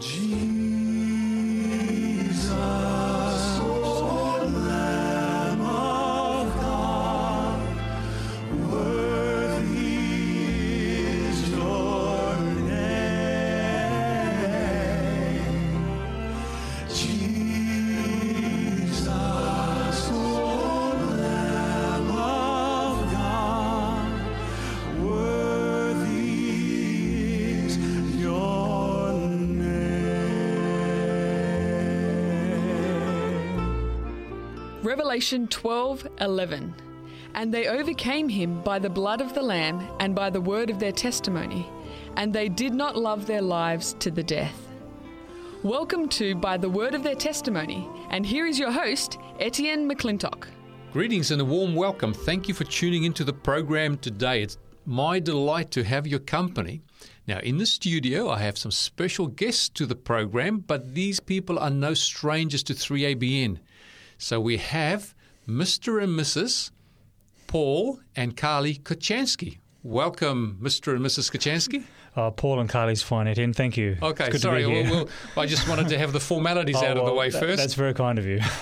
Jesus, Revelation 12 11. And they overcame him by the blood of the Lamb and by the word of their testimony, and they did not love their lives to the death. Welcome to By the Word of Their Testimony, and here is your host, Etienne McClintock. Greetings and a warm welcome. Thank you for tuning into the program today. It's my delight to have your company. Now, in the studio, I have some special guests to the program, but these people are no strangers to 3ABN. So we have Mr. and Mrs. Paul and Carly Kochansky. Welcome, Mr. and Mrs. Kochansky. Uh, Paul and Carly's fine, Etienne. Thank you. Okay, It's good sorry. To be here. Well, well, I just wanted to have the formalities Oh, out of the way that- first. That's very kind of you.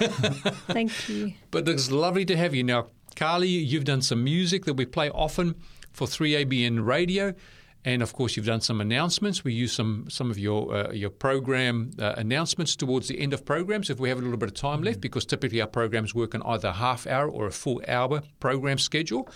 Thank you. But it's lovely to have you. Now, Carly, you've done some music that we play often for 3ABN radio. And of course, you've done some announcements. We use some some of your uh, your program uh, announcements towards the end of programs if we have a little bit of time left, because typically our programs work on either a half hour or a full hour program schedule.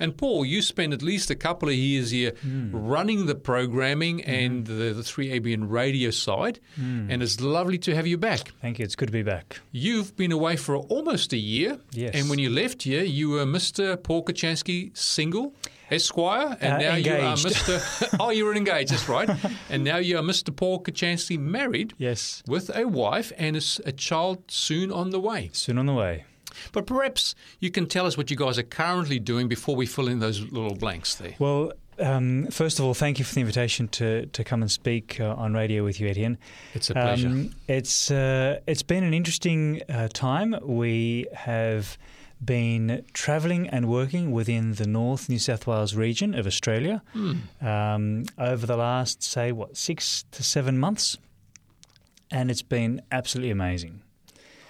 And Paul, you spend at least a couple of years here running the programming and the, the 3ABN radio side, and it's lovely to have you back. Thank you. It's good to be back. You've been away for almost a year. Yes. And when you left here, you were Mr. Paul Kachansky single, Esquire, and Uh, now you are. Mr. oh, you were engaged, that's right. and now you are Mr. Paul Kachansky married Yes. with a wife and a child soon on the way. Soon on the way. But perhaps you can tell us what you guys are currently doing before we fill in those little blanks there. Well, um, first of all, thank you for the invitation to, to come and speak uh, on radio with you, Etienne. It's a pleasure. Um, it's uh, it's been an interesting uh, time. We have been travelling and working within the North New South Wales region of Australia um, over the last, say, what six to seven months, and it's been absolutely amazing.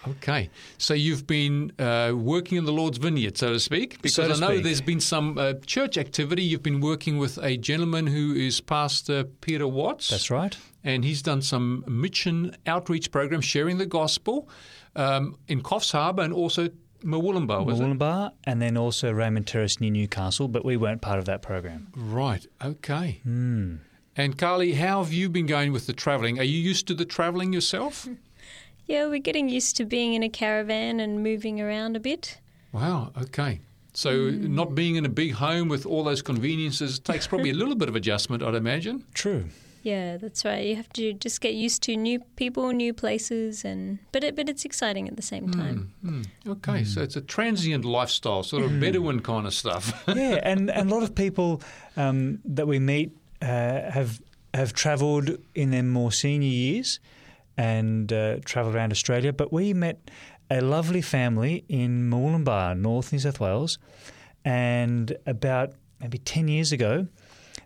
Okay, so you've been uh, working in the Lord's vineyard, so to speak, because So to I know speak. there's been some uh, church activity. You've been working with a gentleman who is Pastor Peter Watts. That's right. and he's done some mission outreach programs sharing the gospel um, in Coffs Harbour and also Murwillumbah, was it? Murwillumbah, and then also Raymond Terrace near Newcastle, but we weren't part of that program. Right, okay. Hmm. And Carly, how have you been going with the travelling? Are you used to the travelling yourself? Yeah, we're getting used to being in a caravan and moving around a bit. Wow, okay. So not being in a big home with all those conveniences takes probably a little bit of adjustment, I'd imagine. True. Yeah, that's right. You have to just get used to new people, new places, and but it, but it's exciting at the same time. Hmm, Okay, so it's a transient lifestyle, sort of Bedouin kind of stuff. yeah, and, and a lot of people um, that we meet uh, have have travelled in their more senior years and uh, travelled around Australia. But we met a lovely family in Murwillumbah, North New South Wales, and about maybe ten years ago,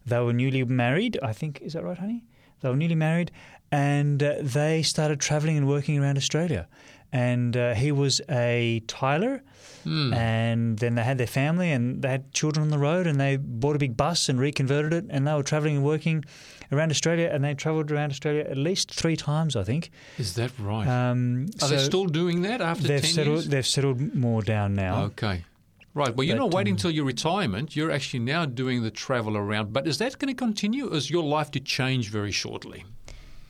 they were newly married. I think is that right, honey? They were newly married, and uh, they started travelling and working around Australia. And uh, he was a tiler, and then they had their family and they had children on the road, and they bought a big bus and reconverted it, and they were travelling and working around Australia, and they travelled around Australia at least three times, I think. Is that right? Um, Are they so still doing that after they've 10 settled. years? They've settled more down now. Okay. Right. Well, you're But, not waiting um, until your retirement. You're actually now doing the travel around. But is that going to continue? Or is your life to change very shortly?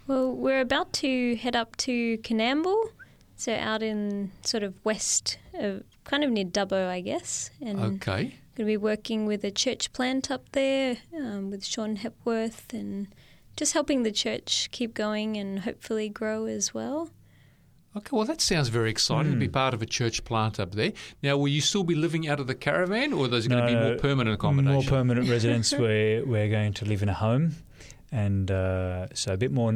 Well, we're about to head up to Coonamble, so out in sort of west, of, kind of near Dubbo, I guess, and Okay. going to be working with a church plant up there um, with Sean Hepworth and just helping the church keep going and hopefully grow as well. Okay. Well, that sounds very exciting to Hmm. be part of a church plant up there. Now, will you still be living out of the caravan, or there's going to be more permanent accommodation? More permanent residence. We're we're going to live in a home, and uh, so a bit more,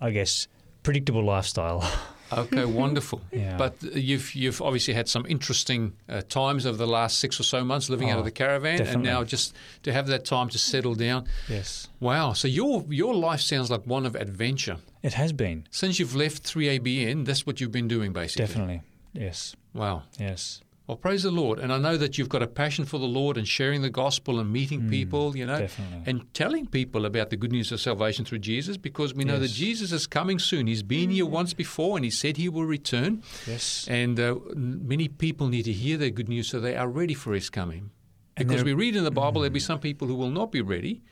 I guess, predictable lifestyle. Okay, wonderful. Yeah. But you've you've obviously had some interesting uh, times over the last six or so months living out Oh, of the caravan, and now just to have that time to settle down. Yes, Wow! So your your life sounds like one of adventure. it has been Since you've left 3ABN, that's what you've been doing, basically. definitely. Yes, Wow. yes, Well, praise the Lord. And I know that you've got a passion for the Lord and sharing the gospel and meeting people, you know, Mm, definitely. and telling people about the good news of salvation through Jesus because we know that Jesus is coming soon. He's been here once before and he said he will return. yes. And uh, many people need to hear the good news so they are ready for his coming. Because we read in the Bible there'll be some people who will not be ready,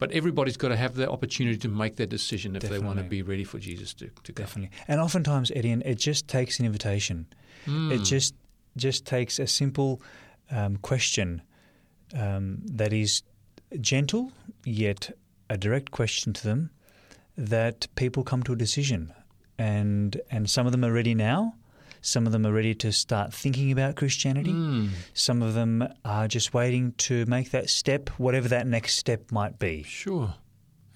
but everybody's got to have the opportunity to make that decision if they want to be ready for Jesus to, to come. Definitely. And oftentimes, Etienne, it just takes an invitation. Hmm. It just just takes a simple um, question um, that is gentle yet a direct question to them that people come to a decision. And and some of them are ready now. Some of them are ready to start thinking about Christianity. Hmm. Some of them are just waiting to make that step, whatever that next step might be. Sure.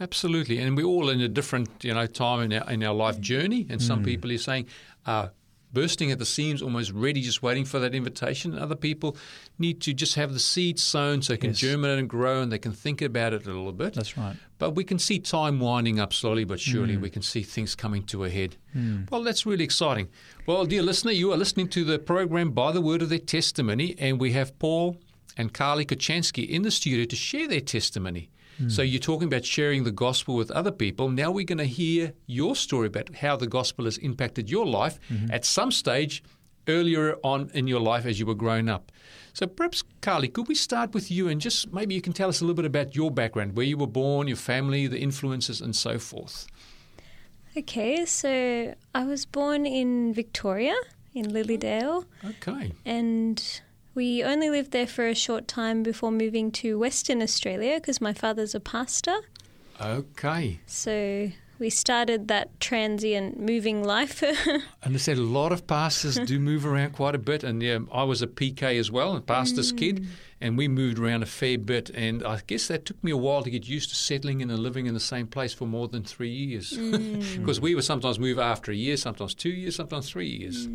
Absolutely. And we're all in a different, you know, time in our, in our life journey. And some people are saying are bursting at the seams, almost ready, just waiting for that invitation. And other people need to just have the seed sown so it can Yes. germinate and grow and they can think about it a little bit. That's right. But we can see time winding up slowly but surely. Hmm. We can see things coming to a head. Hmm. Well, that's really exciting. Well, dear listener, you are listening to the program By the Word of Their Testimony, and we have Paul and Carly Kochansky in the studio to share their testimony. So you're talking about sharing the gospel with other people. Now we're going to hear your story about how the gospel has impacted your life mm-hmm. at some stage earlier on in your life as you were growing up. So perhaps, Carly, could we start with you and just maybe you can tell us a little bit about your background, where you were born, your family, the influences, and so forth. Okay, so I was born in Victoria, in Lilydale, Okay. and we only lived there for a short time before moving to Western Australia because my father's a pastor. Okay. So we started that transient moving life. And I said a lot of pastors do move around quite a bit. And yeah, I was a PK as well, a pastor's kid, mm. And we moved around a fair bit. And I guess that took me a while to get used to settling in and living in the same place for more than three years. Because we would sometimes move after a year, sometimes two years, sometimes three years.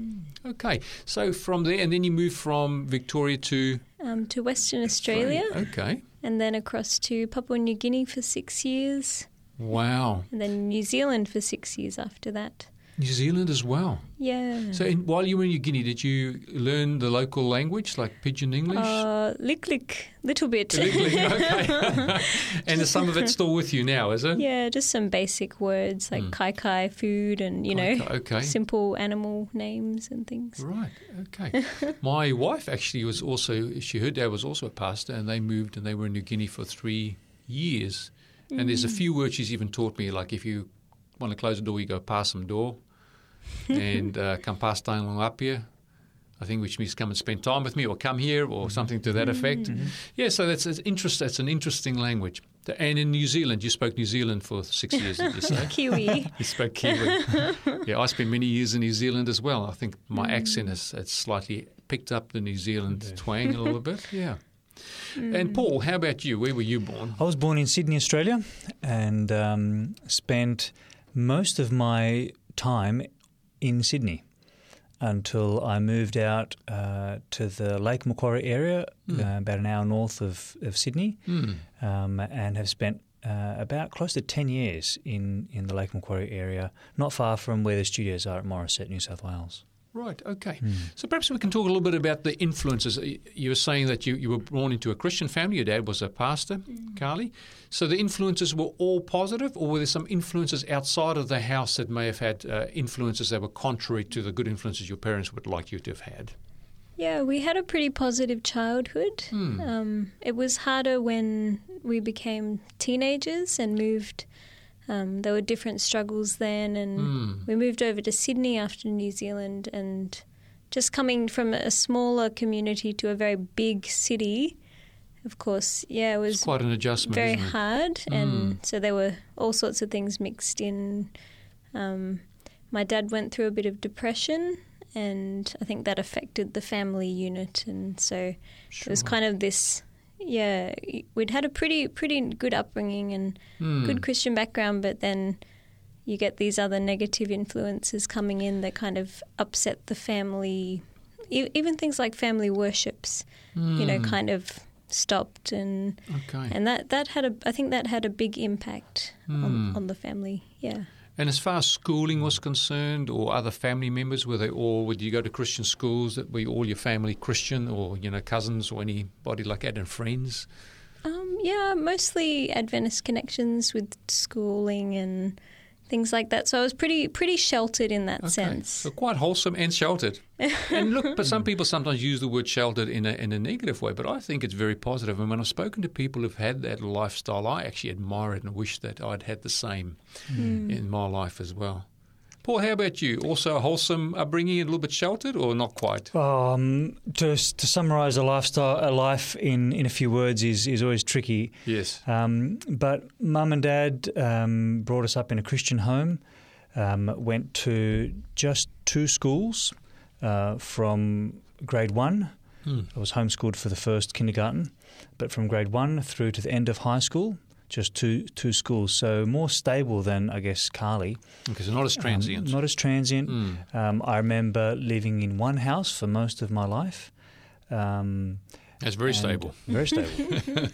Okay. So from there, and then you moved from Victoria to um, to Western Australia Okay. and then across to Papua New Guinea for six years, Wow. and then New Zealand for six years after that. New Zealand as well. Yeah. So in, while you were in New Guinea, did you learn the local language like Pidgin English? Uh, lick lick, little bit. Legally, okay. and is some of it still with you now, is it? yeah, just some basic words like kai kai, food, and you know, Okay, okay. simple animal names and things. Right. Okay. My wife actually was also. She her dad was also a pastor, and they moved and they were in New Guinea for three years. And there's a few words she's even taught me, like if you want to close the door, you go past some door, and uh, come past Tanglong up here. I think which means come and spend time with me, or come here, or mm-hmm. something to that mm-hmm. effect. Mm-hmm. Yeah, so that's it's interest. That's an interesting language. And in New Zealand, you spoke New Zealand for six years, did you say? Kiwi. You spoke Kiwi. yeah, I spent many years in New Zealand as well. I think my mm. accent has, has slightly picked up the New Zealand twang a little bit. Yeah. And mm. Paul, how about you? Where were you born? I was born in Sydney, Australia, and um, spent most of my time in Sydney until I moved out uh, to the Lake Macquarie area, uh, about an hour north of, of Sydney, Hmm. um, and have spent uh, about close to 10 years in, in the Lake Macquarie area, not far from where the studios are at Morisset, New South Wales. Right, okay. So perhaps we can talk a little bit about the influences. You were saying that you, you were born into a Christian family. Your dad was a pastor, Carly. So the influences were all positive, or were there some influences outside of the house that may have had uh, influences that were contrary to the good influences your parents would like you to have had? Yeah, we had a pretty positive childhood. Hmm. Um, it was harder when we became teenagers and moved. Um, there were different struggles then, and Hmm. we moved over to Sydney after New Zealand. And just coming from a smaller community to a very big city, of course, yeah, it It's was quite an adjustment, very hard. And so there were all sorts of things mixed in. Um, my dad went through a bit of depression, and I think that affected the family unit. And so it was kind of this. Yeah, we'd had a pretty pretty good upbringing and Hmm. good Christian background, but then, you get these other negative influences coming in that kind of upset the family. E- even things like family worships, you know, kind of stopped and Okay. and that that had a I think that had a big impact on, on the family. Yeah. And as far as schooling was concerned, or other family members, were they all? Would you go to Christian schools? That were all your family Christian, or you know cousins, or anybody like that, and friends? Um, yeah, mostly Adventist connections with schooling and things like that. So I was pretty pretty sheltered in that Okay. sense. So quite wholesome and sheltered. and look, but some people sometimes use the word sheltered in a, in a negative way, but I think it's very positive. And when I've spoken to people who've had that lifestyle, I actually admire it and wish that I'd had the same hmm. in my life as well. Paul, how about you? Also a wholesome upbringing, a little bit sheltered, or not quite? Um, to to summarise a lifestyle, a life in, in a few words is is always tricky. Yes. Um, but mum and dad um, brought us up in a Christian home. Um, went to just two schools uh, from grade one. I was homeschooled for the first kindergarten, but from grade one through to the end of high school, just two two schools. So more stable than I guess Carly. Okay, so not as transient. Um, not as transient. Mm. Um, I remember living in one house for most of my life. Um, That's very stable. Very stable.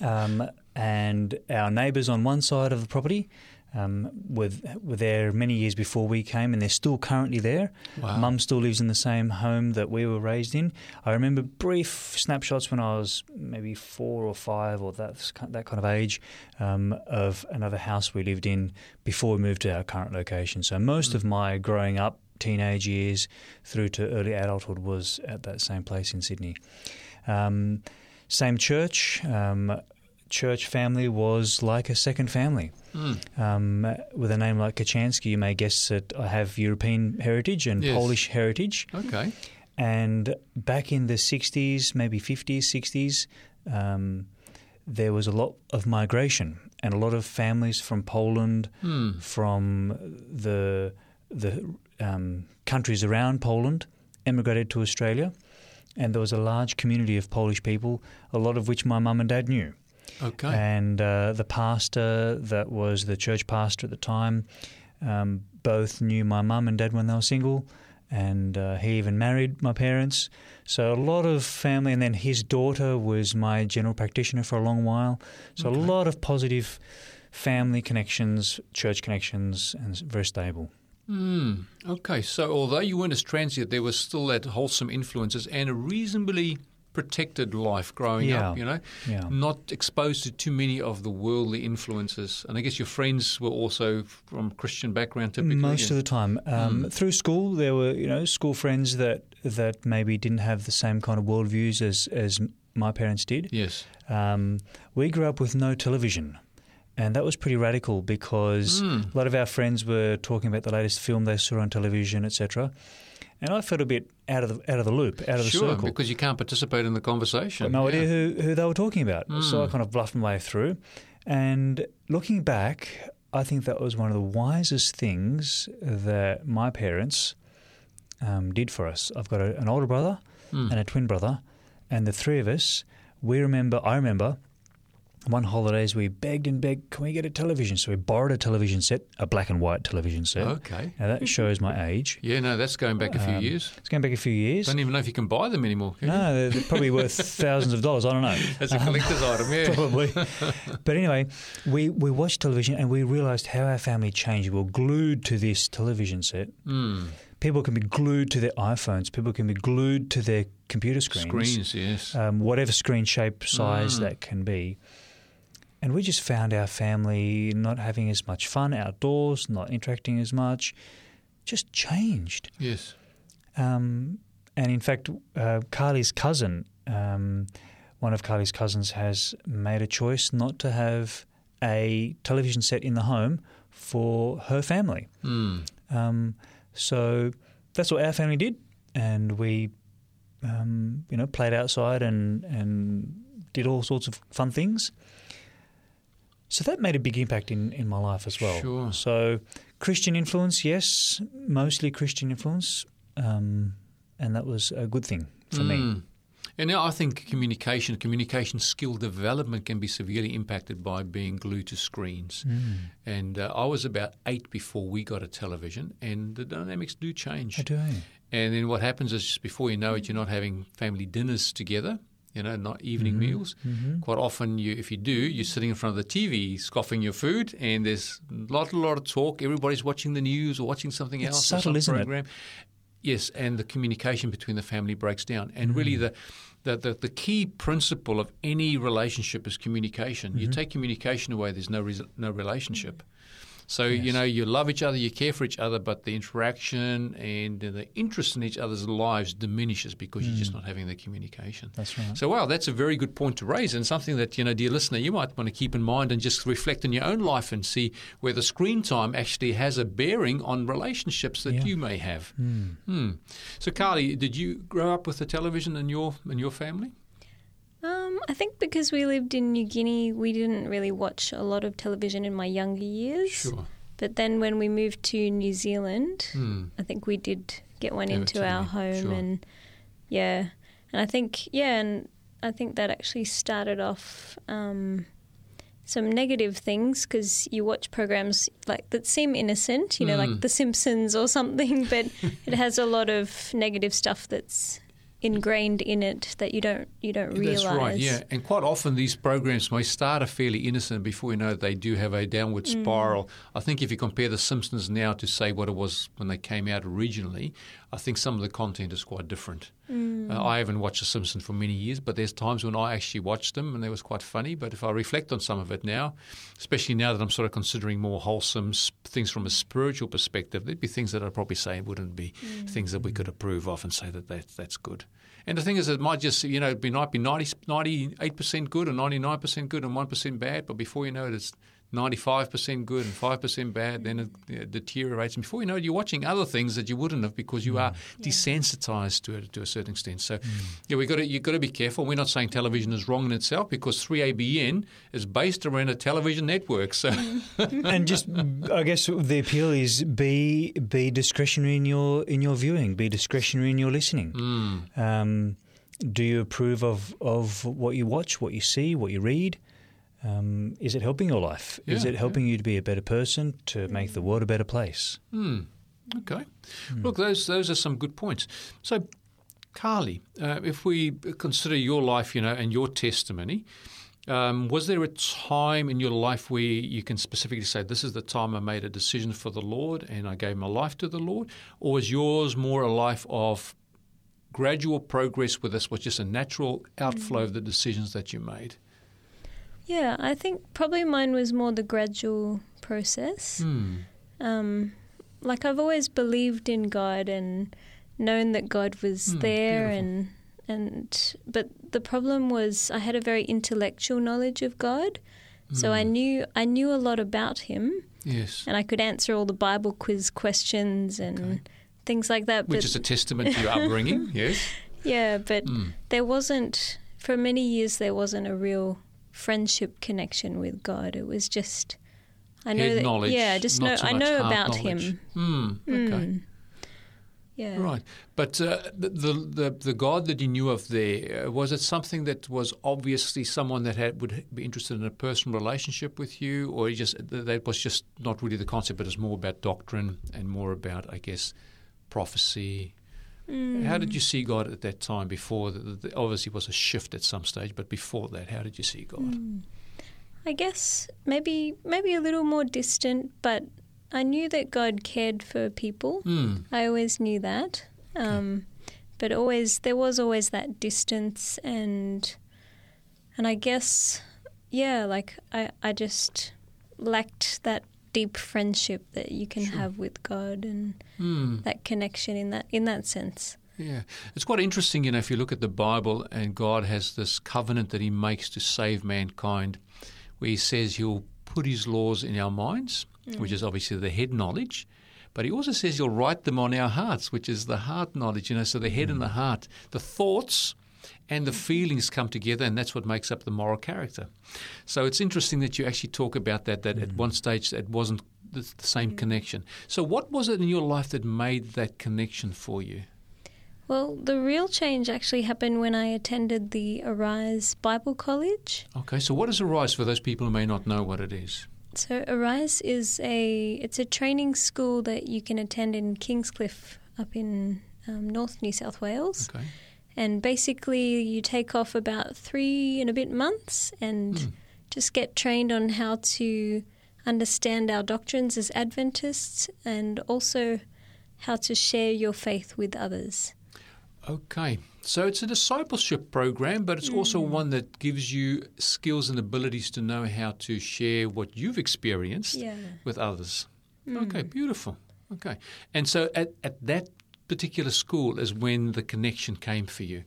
um, and our neighbours on one side of the property um, were, were there many years before we came, and they're still currently there. Wow. Mum still lives in the same home that we were raised in. I remember brief snapshots when I was maybe four or five or that that kind of age um, of another house we lived in before we moved to our current location. So most of my growing up, teenage years through to early adulthood was at that same place in Sydney. Um, same church. Um, church family was like a second family. Um, with a name like Kachansky, you may guess that I have European heritage and Yes. Polish heritage. Okay. And back in the 60s, maybe 50s, 60s, um, there was a lot of migration and a lot of families from Poland, from the the um, countries around Poland, emigrated to Australia, and there was a large community of Polish people, a lot of which my mum and dad knew. Okay. And uh, the pastor that was the church pastor at the time um, both knew my mum and dad when they were single, and uh, he even married my parents. So a lot of family, and then his daughter was my general practitioner for a long while. So a lot of positive family connections, church connections, and very stable. Mm, okay, so although you weren't as transient, there was still that wholesome influences and a reasonably protected life growing Yeah, up, you know, yeah. not exposed to too many of the worldly influences. And I guess your friends were also from Christian background typically. Most of the time, um, through school, there were you know school friends that that maybe didn't have the same kind of worldviews as as my parents did. Yes. Um, we grew up with no television. And that was pretty radical because Hmm. a lot of our friends were talking about the latest film they saw on television, etc. And I felt a bit out of the out of the loop, out of the Sure, circle. because you can't participate in the conversation. No Yeah. idea who, who they were talking about. So I kind of bluffed my way through. And looking back, I think that was one of the wisest things that my parents um, did for us. I've got a, an older brother and a twin brother, and the three of us, we remember, I remember, one holidays we begged and begged, can we get a television? So we borrowed a television set, a black and white television set. Okay. Now that shows my age. Yeah, no, that's going back a few Um, years. It's going back a few years. Don't even know if you can buy them anymore. No, they're, they're probably worth thousands of dollars. I don't know. That's a collector's item, yeah. Probably. but anyway, we, we watched television and we realised how our family changed. We were glued to this television set. Mm. People can be glued to their iPhones. People can be glued to their computer screens. Screens, yes. Um, whatever screen shape, size Mm. that can be. And we just found our family not having as much fun outdoors, not interacting as much, just changed. yes. Um, and in fact, uh, Carly's cousin, um, one of Carly's cousins, has made a choice not to have a television set in the home for her family. Mm. Um, so that's what our family did, and we, um, you know, played outside and and did all sorts of fun things. So that made a big impact in, in my life as well. Sure. So Christian influence, yes, mostly Christian influence, um, and that was a good thing for me. Mm. And now I think communication, communication skill development can be severely impacted by being glued to screens. And uh, I was about eight before we got a television, and the dynamics do change. I do. And then what happens is just before you know it, you're not having family dinners together, you know, not evening mm-hmm. meals. Mm-hmm. Quite often, you, if you do, you're sitting in front of the TV, scoffing your food, and there's a lot, a lot of talk. Everybody's watching the news or watching something It's else. subtle, some isn't it? Yes, and the communication between the family breaks down. And really, mm. the, the, the, the key principle of any relationship is communication. You mm-hmm. take communication away, there's no, no relationship. So, you know, you love each other, you care for each other, but the interaction and the interest in each other's lives diminishes because you're just not having the communication. That's right. So, wow, that's a very good point to raise, and something that, you know, dear listener, you might want to keep in mind and just reflect on your own life and see where the screen time actually has a bearing on relationships that Yeah. you may have. Hmm. So, Carly, did you grow up with the television in your in your family? Um, I think because we lived in New Guinea, we didn't really watch a lot of television in my younger years. Sure. But then when we moved to New Zealand, Hmm. I think we did get one into our me, home, sure. and yeah, and I think yeah, and I think that actually started off um, some negative things because you watch programs like that seem innocent, you know, Mm. like The Simpsons or something, but it has a lot of negative stuff that's ingrained in it that you don't you don't realize. That's right, yeah. And quite often these programs may start a fairly innocent before you know it, they do have a downward Mm. spiral. I think if you compare The Simpsons now to say what it was when they came out originally, I think some of the content is quite different. Mm. Uh, I haven't watched The Simpsons for many years, but there's times when I actually watched them and they was quite funny. But if I reflect on some of it now, especially now that I'm sort of considering more wholesome s- things from a spiritual perspective, there'd be things that I'd probably say wouldn't be things that we could approve of and say that, that that's good. And the thing is, it might just, you know, be, might be 90, 98% good or 99% good and 1% bad, but before you know it, it's 95% good and 5% bad, then it deteriorates. And before you know it, you're watching other things that you wouldn't have because you are desensitized to it to a certain extent. So, yeah, we got to, you've got to be careful. We're not saying television is wrong in itself because 3ABN is based around a television network. So, and just I guess the appeal is be be discretionary in your in your viewing, be discretionary in your listening. Hmm. Um, do you approve of of what you watch, what you see, what you read? Um, is it helping your life? is it helping you to be a better person, to make the world a better place? Hmm. Okay. Look, those those are some good points. So, Carly, uh, if we consider your life, you know, and your testimony, um, was there a time in your life where you can specifically say, "This is the time I made a decision for the Lord and I gave my life to the Lord," or was yours more a life of gradual progress with this was just a natural outflow of the decisions that you made? Yeah, I think probably mine was more the gradual process. Hmm. Um, like I've always believed in God and known that God was Hmm, there, beautiful. and and but the problem was I had a very intellectual knowledge of God, so Hmm. I knew I knew a lot about Him, Yes. and I could answer all the Bible quiz questions and Okay. things like that. Which but is a testament to your upbringing, yes? yeah, but Hmm. there wasn't for many years there wasn't a real friendship connection with God. It was just I know that yeah, just know so I know about knowledge. him. Hmm. Okay. Mm. Yeah. Right, but uh, the, the the God that you knew of there uh, was it something that was obviously someone that had would be interested in a personal relationship with you, or just that was just not really the concept, but it's more about doctrine and more about, I guess, prophecy. Mm. How did you see God at that time? Before the, the, obviously was a shift at some stage, but before that, how did you see God? Mm. I guess maybe maybe a little more distant, but I knew that God cared for people. Hmm. I always knew that. Um, but always there was always that distance and and I guess yeah, like I, I just lacked that deep friendship that you can Sure. have with God and Hmm. that connection in that in that sense. Yeah, it's quite interesting, you know, if you look at the Bible and God has this covenant that He makes to save mankind, where He says He'll put His laws in our minds, which is obviously the head knowledge, but He also says He'll write them on our hearts, which is the heart knowledge, you know, so the head and the heart, the thoughts and the feelings come together, and that's what makes up the moral character. So it's interesting that you actually talk about that, that at one stage it wasn't the, the same connection. So, what was it in your life that made that connection for you? Well, the real change actually happened when I attended the Arise Bible College. Okay, so what is Arise for those people who may not know what it is? So Arise is a it's a training school that you can attend in Kingscliff up in um, North New South Wales. Okay. And basically, you take off about three and a bit months and Hmm. just get trained on how to understand our doctrines as Adventists and also how to share your faith with others. Okay. So it's a discipleship program, but it's also one that gives you skills and abilities to know how to share what you've experienced Yeah. with others. Okay, beautiful. Okay. And so at, at that particular school is when the connection came for you.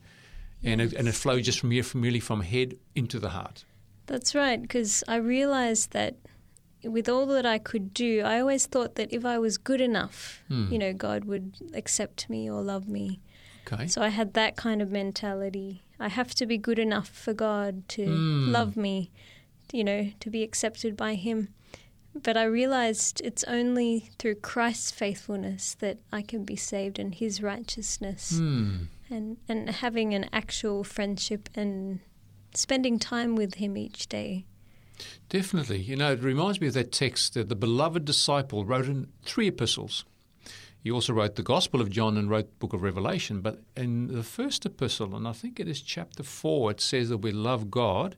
And, it, and it flowed just from here, from really from head into the heart. That's right, because I realized that with all that I could do, I always thought that if I was good enough, Hmm. you know, God would accept me or love me. Okay. So I had that kind of mentality. I have to be good enough for God to Mm. love me, you know, to be accepted by Him. But I realized it's only through Christ's faithfulness that I can be saved and His righteousness. Hmm. And, and having an actual friendship and spending time with Him each day. Definitely. You know, it reminds me of that text that the beloved disciple wrote in three epistles. He also wrote the Gospel of John and wrote the book of Revelation. But in the first epistle, and I think it is chapter 4, it says that we love God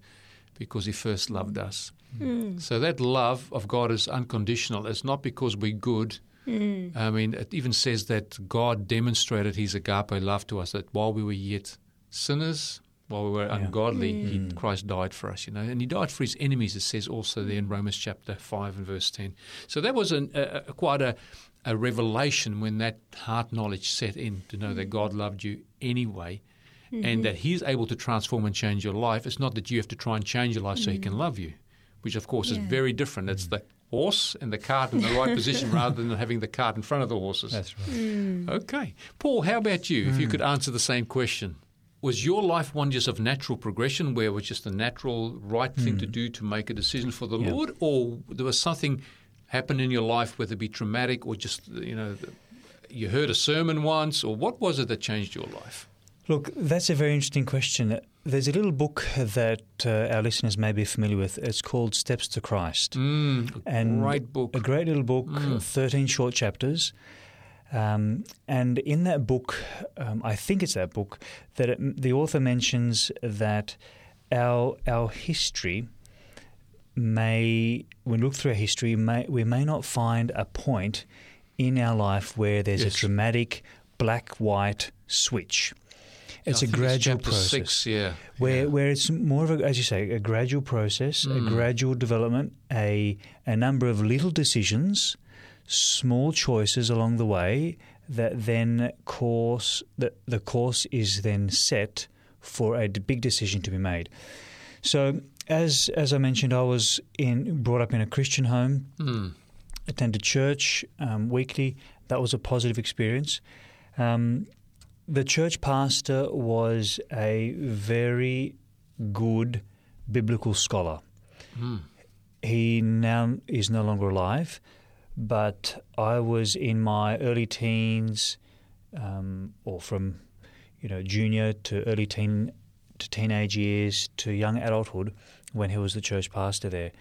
because he first loved us. Mm. So that love of God is unconditional. It's not because we're good. Mm. I mean, it even says that God demonstrated his agape love to us, that while we were yet sinners, while we were ungodly, he, mm. Christ died for us, you know. And he died for his enemies, it says also there in Romans chapter 5 and verse 10. So that was an, a, a, quite a, a revelation when that heart knowledge set in to know that God loved you anyway and mm-hmm. that he's able to transform and change your life. It's not that you have to try and change your life so he can love you, which of course is very different. It's mm. the horse and the cart in the right position rather than having the cart in front of the horses. That's right. Mm. Okay. Paul, how about you? If you mm. could answer the same question. Was your life one just of natural progression where it was just the natural right thing to mm. do to make a decision for the Yeah. Lord? Or there was something happened in your life, whether it be traumatic or just, you know, you heard a sermon once, or what was it that changed your life? Look, that's a very interesting question. There's a little book that uh, our listeners may be familiar with. It's called Steps to Christ. Mm, a And great book. A great little book, Mm. 13 short chapters. Um, and in that book, um, I think it's that book, that it, the author mentions that our our history may, when we look through our history, may, we may not find a point in our life where there's Yes. a dramatic black-white switch. It's I a gradual chapter process Six, yeah. where yeah. where it's more of a, as you say, a gradual process, a Mm. gradual development, a a number of little decisions, small choices along the way that then course the the course is then set for a big decision to be made. So as as I mentioned, I was in brought up in a Christian home Mm. attended church um, weekly. That was a positive experience. Um, the church pastor was a very good biblical scholar. Mm. He now is no longer alive, but I was in my early teens, um, or from you know junior to early teen to teenage years to young adulthood when he was the church pastor there,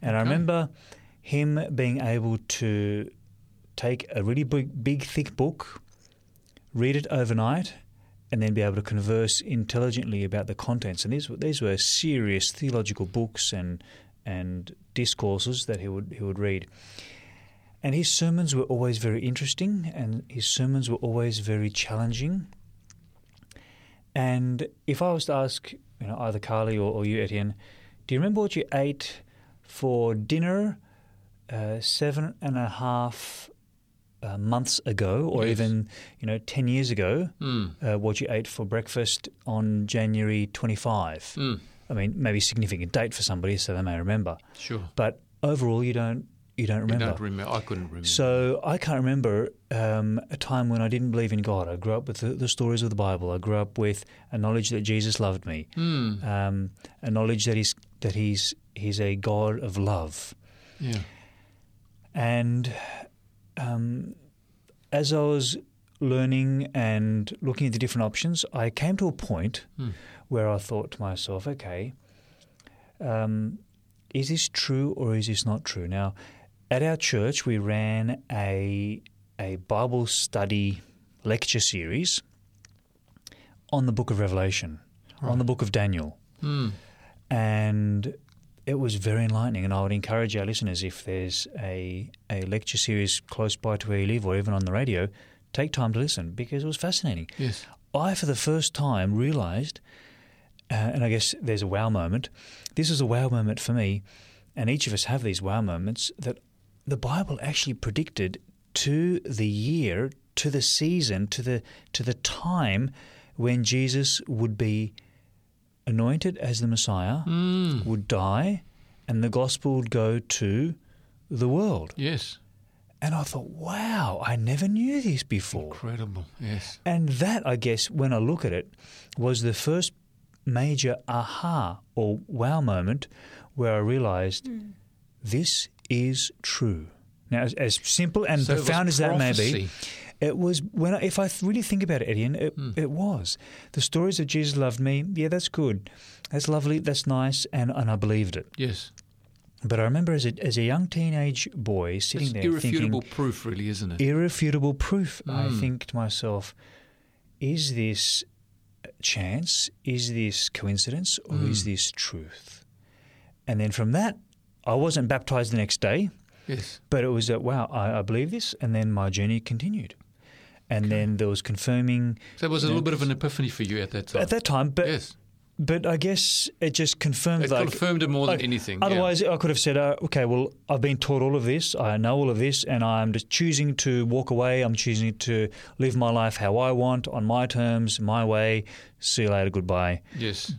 and I remember him being able to take a really big, big, thick book, read it overnight, and then be able to converse intelligently about the contents. And these were, these were serious theological books and and discourses that he would he would read. And his sermons were always very interesting, and his sermons were always very challenging. And if I was to ask, you know, either Carly or, or you, Etienne, do you remember what you ate for dinner uh, seven and a half uh, months ago, or Yes. even you know ten years ago? Mm. Uh, what you ate for breakfast on January twenty five? Mm. I mean, maybe significant date for somebody, so they may remember. Sure. But overall, you don't you don't You remember. don't remember. I couldn't remember. So I can't remember um, a time when I didn't believe in God. I grew up with the, the stories of the Bible. I grew up with a knowledge that Jesus loved me, Mm. um, a knowledge that he's that he's he's a God of love. Yeah. And um, as I was learning and looking at the different options, I came to a point Hmm. where I thought to myself, okay, um, is this true or is this not true? Now, at our church, we ran a a Bible study lecture series on the Book of Revelation, on the Book of Daniel, Hmm. and it was very enlightening. And I would encourage our listeners, if there's a a lecture series close by to where you live, or even on the radio, take time to listen because it was fascinating. Yes. I, for the first time, realised, uh, and I guess there's a wow moment. This is a wow moment for me, and each of us have these wow moments that the Bible actually predicted to the year, to the season, to the to the time when Jesus would be anointed as the Messiah, Mm. would die, and the gospel would go to the world. Yes. And I thought, wow, I never knew this before. Incredible. Yes. And that, I guess, when I look at it, was the first major aha or wow moment where I realized this is true. Now, as, as simple and So profound as that may be, prophecy. It was when I, if I really think about it, Etienne, it, Hmm. it was the stories of Jesus loved me. Yeah, that's good, that's lovely, that's nice, and, and I believed it. Yes. But I remember as a, as a young teenage boy sitting It's there irrefutable thinking, proof, really, isn't it? irrefutable proof. I Mm. think to myself, is this chance? Is this coincidence? Or is Mm. this truth? And then from that, I wasn't baptized the next day, yes. but it was that, wow, I, I believe this. And then my journey continued. And then there was confirming So it was a Yeah. little bit of an epiphany for you at that time. at that time, but yes. but I guess it just confirmed It like confirmed it more than like, anything. yeah. Otherwise, I could have said, uh, okay, well, I've been taught all of this, I know all of this, and I'm just choosing to walk away. I'm choosing to live my life how I want, on my terms, my way. See you later, goodbye. Yes.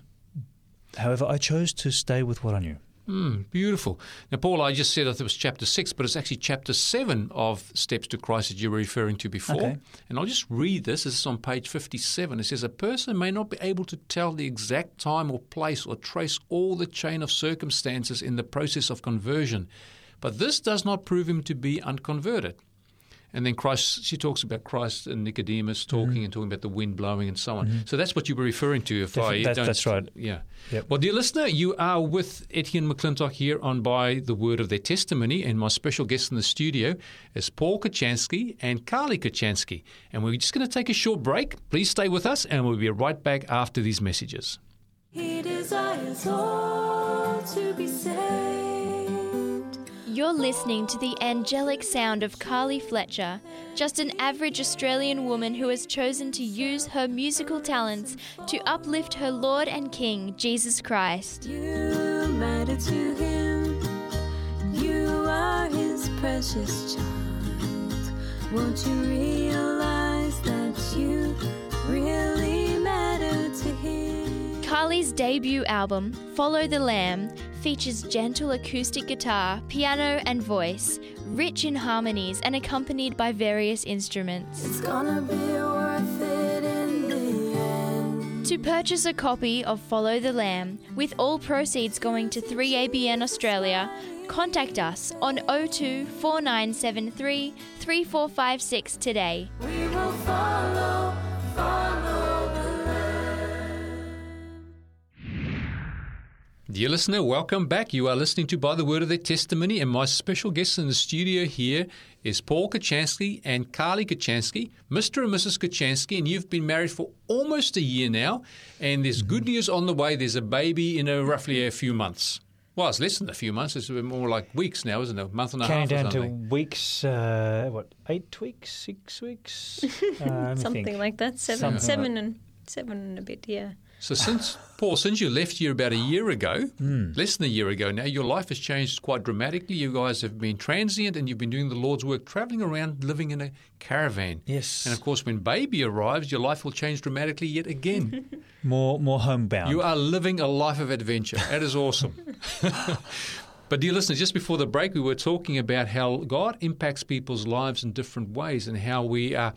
However, I chose to stay with what I knew. Mm, beautiful. Now, Paul, I just said that it was chapter six, but it's actually chapter seven of Steps to Christ that you were referring to before. Okay. And I'll just read this. This is on page 57. It says, A person may not be able to tell the exact time or place or trace all the chain of circumstances in the process of conversion, but this does not prove him to be unconverted. And then Christ, she talks about Christ and Nicodemus talking Mm-hmm. and talking about the wind blowing and so on. So that's what you were referring to. If Defi- I that- don't, that's right. Yeah. Yep. Well, dear listener, you are with Etienne McClintock here on By the Word of Their Testimony, and my special guest in the studio is Paul Kachansky and Carly Kachansky. And we're just going to take a short break. Please stay with us, and we'll be right back after these messages. He desires all to be saved. You're listening to the angelic sound of Carly Fletcher, just an average Australian woman who has chosen to use her musical talents to uplift her Lord and King, Jesus Christ. You matter to him. You are his precious child. Won't you realize that you really matter to him? Carly's debut album, Follow the Lamb, features gentle acoustic guitar, piano, and voice, rich in harmonies and accompanied by various instruments. It's gonna be worth it in the end. To purchase a copy of Follow the Lamb, with all proceeds going to 3ABN Australia, contact us on 02 4973 3456 today. We will follow, follow Dear listener, welcome back. You are listening to By the Word of Their Testimony, and my special guest in the studio here is Paul Kachansky and Carly Kachansky, Mr. and Mrs. Kachansky, and you've been married for almost a year now, and there's good news on the way. There's a baby in a, roughly a few months. Well, it's less than a few months. It's more like weeks now, isn't it? A month and a Counting half or down to weeks, uh, what, eight weeks, six weeks? Uh, Something think. like that. Seven, Something seven and seven and a bit. Yeah. So since Paul, since you left here about a year ago, Hmm. less than a year ago now, your life has changed quite dramatically. You guys have been transient and you've been doing the Lord's work, traveling around, living in a caravan. Yes. And of course, when baby arrives, your life will change dramatically yet again. More, more homebound. you are living a life of adventure. That is awesome. But, dear listeners, just before the break, we were talking about how God impacts people's lives in different ways and how we are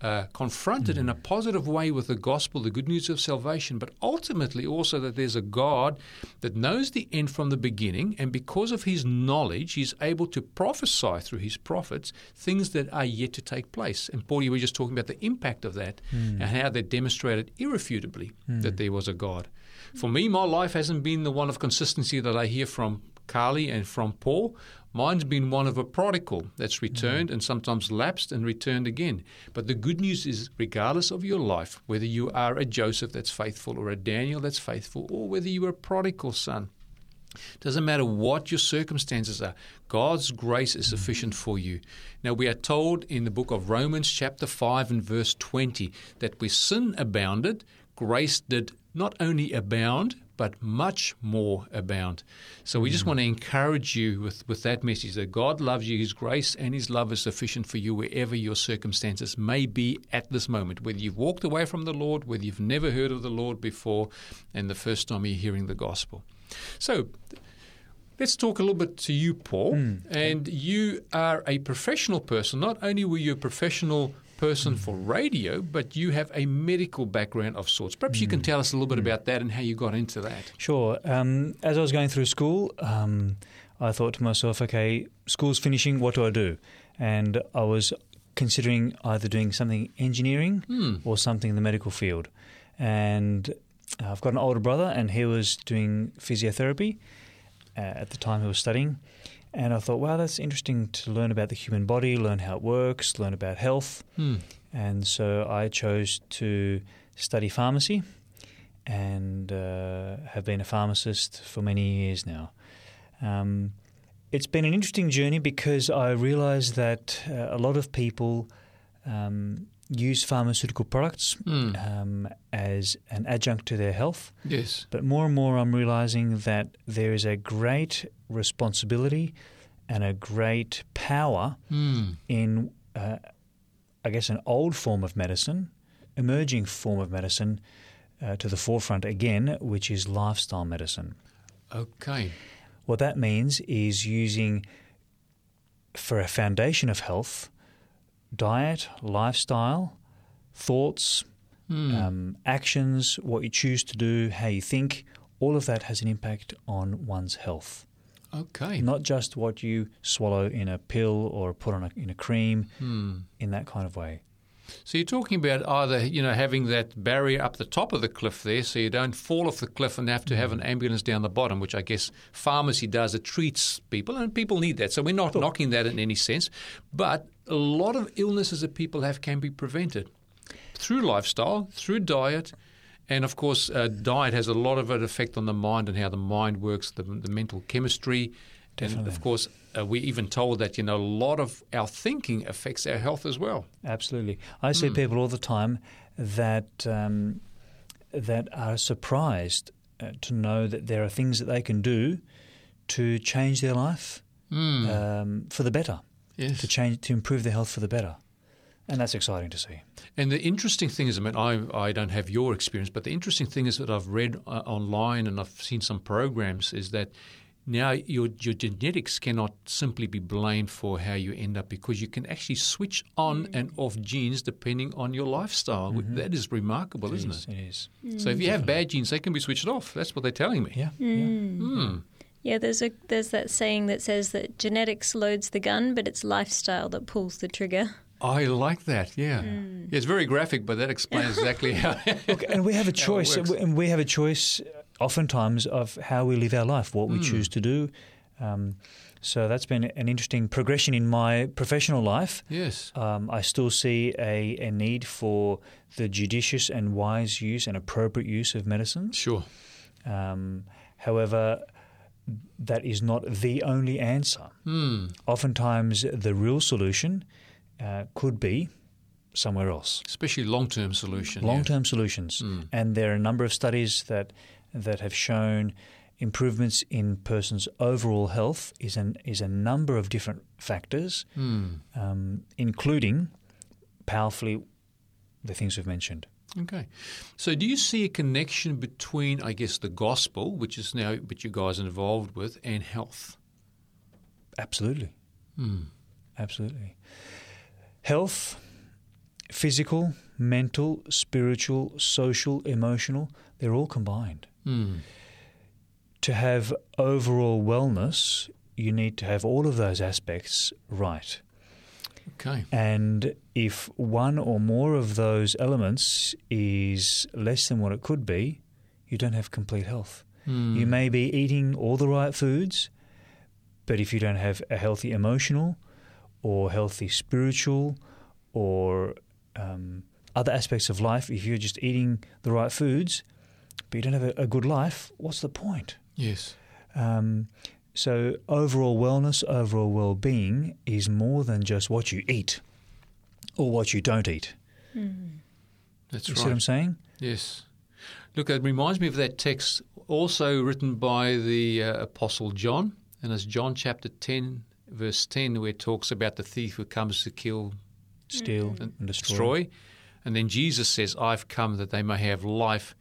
uh, confronted in a positive way with the gospel, the good news of salvation, but ultimately also that there's a God that knows the end from the beginning, and because of his knowledge, he's able to prophesy through his prophets things that are yet to take place. And Paul, you were just talking about the impact of that and how they demonstrated irrefutably that there was a God. For me, my life hasn't been the one of consistency that I hear from Carly and from Paul. Mine's been one of a prodigal that's returned and sometimes lapsed and returned again. But the good news is, regardless of your life, whether you are a Joseph that's faithful or a Daniel that's faithful, or whether you're a prodigal son, doesn't matter what your circumstances are, God's grace is sufficient for you. Now, we are told in the book of Romans, chapter 5, and verse 20, that where sin abounded, grace did not only abound, but much more abound. So we just mm. want to encourage you with, with that message that God loves you, His grace and His love is sufficient for you wherever your circumstances may be at this moment, whether you've walked away from the Lord, whether you've never heard of the Lord before, and the first time you're hearing the gospel. So let's talk a little bit to you, Paul. Mm, and you are a professional person. Not only were you a professional person for radio, but you have a medical background of sorts. Perhaps you can tell us a little bit about that and how you got into that. Sure. Um, as I was going through school, um, I thought to myself, okay, school's finishing, what do I do? And I was considering either doing something engineering or something in the medical field. And I've got an older brother, and he was doing physiotherapy uh, at the time he was studying. And I thought, wow, that's interesting to learn about the human body, learn how it works, learn about health. And so I chose to study pharmacy and uh, have been a pharmacist for many years now. Um, it's been an interesting journey because I realised that uh, a lot of people um, use pharmaceutical products um, as an adjunct to their health. Yes. But more and more, I'm realizing that there is a great responsibility and a great power in, uh, I guess, an old form of medicine, emerging form of medicine uh, to the forefront again, which is lifestyle medicine. Okay. What that means is using, for a foundation of health, diet, lifestyle, thoughts, hmm. um, actions, what you choose to do, how you think, all of that has an impact on one's health. Okay. Not just what you swallow in a pill or put on a, in a cream, hmm. in that kind of way. So you're talking about either you know having that barrier up the top of the cliff there, so you don't fall off the cliff and have to have hmm. an ambulance down the bottom, which I guess pharmacy does. It treats people, and people need that. So we're not knocking that in any sense, but a lot of illnesses that people have can be prevented through lifestyle, through diet. And of course, uh, diet has a lot of an effect on the mind and how the mind works, the, the mental chemistry. And of course, uh, we're even told that you know a lot of our thinking affects our health as well. Absolutely. I see people all the time that um, that are surprised uh, to know that there are things that they can do to change their life um, for the better, Yes. to change to improve their health for the better, and that's exciting to see. And the interesting thing is, I mean, I, I don't have your experience, but the interesting thing is that I've read uh, online and I've seen some programs is that now your your genetics cannot simply be blamed for how you end up because you can actually switch on and off genes depending on your lifestyle. That is remarkable, isn't it? It is. So if you have bad genes, they can be switched off. That's what they're telling me. Yeah. yeah. Hmm. Yeah, there's a there's that saying that says that genetics loads the gun, but it's lifestyle that pulls the trigger. I like that. Yeah. yeah, it's very graphic, but that explains exactly how. Look, and we have a choice, and we have a choice, oftentimes, of how we live our life, what we choose to do. Um, so that's been an interesting progression in my professional life. yes. Um, I still see a, a need for the judicious and wise use and appropriate use of medicines. Sure. Um, however, that is not the only answer. Hmm. Oftentimes, the real solution uh, could be somewhere else. Especially long-term solution. yeah. Long-term solutions, and there are a number of studies that that have shown improvements in persons' overall health is an is a number of different factors, um, including powerfully the things we've mentioned. Okay. So do you see a connection between, I guess, the gospel, which is now what you guys are involved with, and health? Absolutely. Absolutely. Health, physical, mental, spiritual, social, emotional, they're all combined. Mm. To have overall wellness, you need to have all of those aspects right. Okay. And if one or more of those elements is less than what it could be, you don't have complete health. Mm. You may be eating all the right foods, but if you don't have a healthy emotional or healthy spiritual or um, other aspects of life, if you're just eating the right foods, but you don't have a, a good life, what's the point? Yes. Um, so overall wellness, overall well-being is more than just what you eat or what you don't eat. That's You right. see what I'm saying? Yes. Look, it reminds me of that text also written by the uh, Apostle John, and it's John chapter 10, verse 10, where it talks about the thief who comes to kill, Steal and and destroy. destroy. And then Jesus says, I've come that they may have life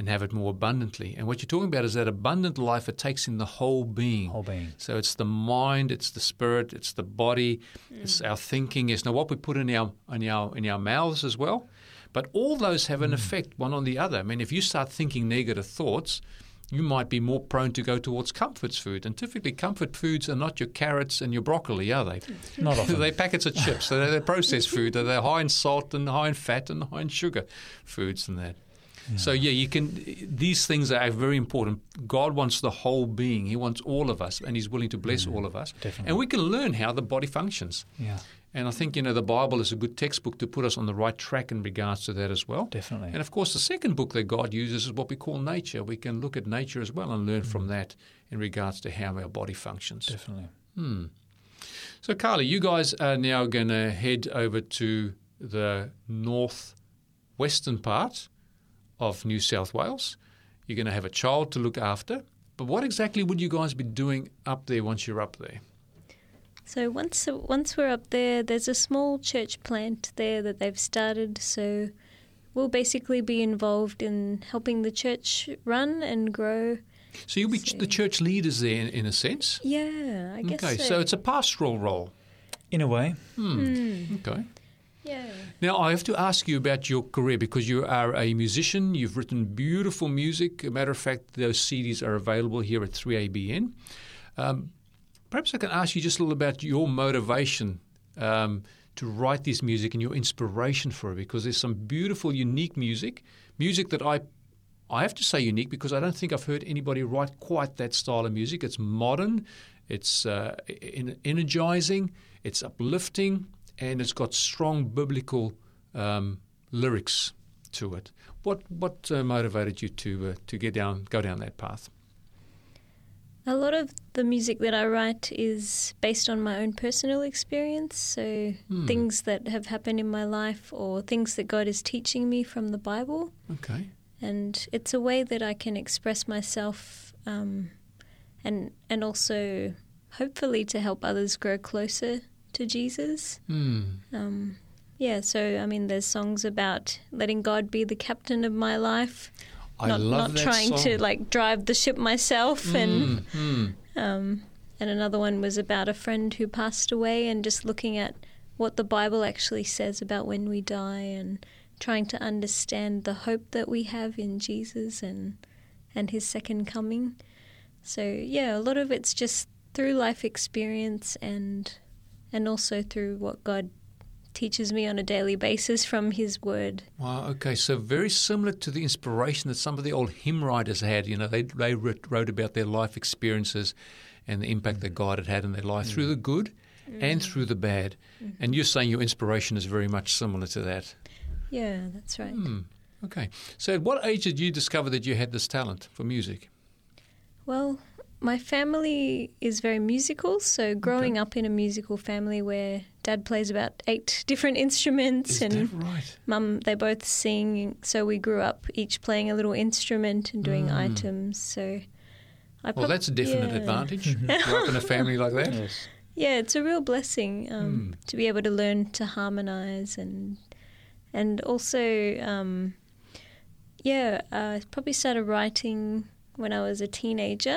and have it more abundantly. And what you're talking about is that abundant life, it takes in the whole being. Whole being. So it's the mind, it's the spirit, it's the body, it's mm. our thinking, it's now what we put in our in our in our mouths as well. But all those have an mm. effect one on the other. I mean, if you start thinking negative thoughts, you might be more prone to go towards comfort food. And typically, comfort foods are not your carrots and your broccoli, are they? Not often. they're packets of chips. So they're, they're processed food. They're high in salt and high in fat and high in sugar foods and that. So yeah, you can. These things are very important. God wants the whole being. He wants all of us, and He's willing to bless all of us. definitely. And we can learn how the body functions. Yeah, And I think you know the Bible is a good textbook to put us on the right track in regards to that as well. definitely. And of course, the second book that God uses is what we call nature. We can look at nature as well and learn from that in regards to how our body functions. definitely. Hmm. So, Carly, you guys are now going to head over to the northwestern part of New South Wales. You're going to have a child to look after. But what exactly would you guys be doing up there once you're up there? So once once we're up there, there's a small church plant there that they've started. So we'll basically be involved in helping the church run and grow. So you'll be ch- the church leaders there in, in a sense? Yeah, I guess okay, so. so it's a pastoral role. In a way, hmm. Hmm. Okay. Now, I have to ask you about your career because you are a musician. You've written beautiful music. A matter of fact, those CDs are available here at 3ABN. Um, perhaps I can ask you just a little about your motivation um, to write this music and your inspiration for it because there's some beautiful, unique music, music that I. I have to say unique because I don't think I've heard anybody write quite that style of music. It's modern, it's uh, energizing, it's uplifting, and it's got strong biblical um, lyrics to it. What what uh, motivated you to uh, to get down go down that path? A lot of the music that I write is based on my own personal experience. So things that have happened in my life or things that God is teaching me from the Bible. Okay. and it's a way that I can express myself, um, and and also hopefully to help others grow closer to Jesus. Hmm. Um, yeah, so I mean, there's songs about letting God be the captain of my life, I not not trying song. to like drive the ship myself, and Hmm. um, and another one was about a friend who passed away, and just looking at what the Bible actually says about when we die, and trying to understand the hope that we have in Jesus and and His second coming. So yeah, a lot of it's just through life experience and and also through what God teaches me on a daily basis from His Word. Wow. Okay. So very similar to the inspiration that some of the old hymn writers had. You know, they they wrote, wrote about their life experiences and the impact that God had had in their life through mm. the good and mm. through the bad. Mm-hmm. And you're saying your inspiration is very much similar to that. Yeah, that's right. Hmm. Okay. So at what age did you discover that you had this talent for music? Well, my family is very musical, so growing up in a musical family where dad plays about eight different instruments Is and right? mum they both sing, so we grew up each playing a little instrument and doing Mm. items. So I Well, prob- that's a definite yeah. advantage. Grow up in a family like that. yes. Yeah, it's a real blessing um, Hmm. to be able to learn to harmonize and and also um, yeah, I probably started writing when I was a teenager,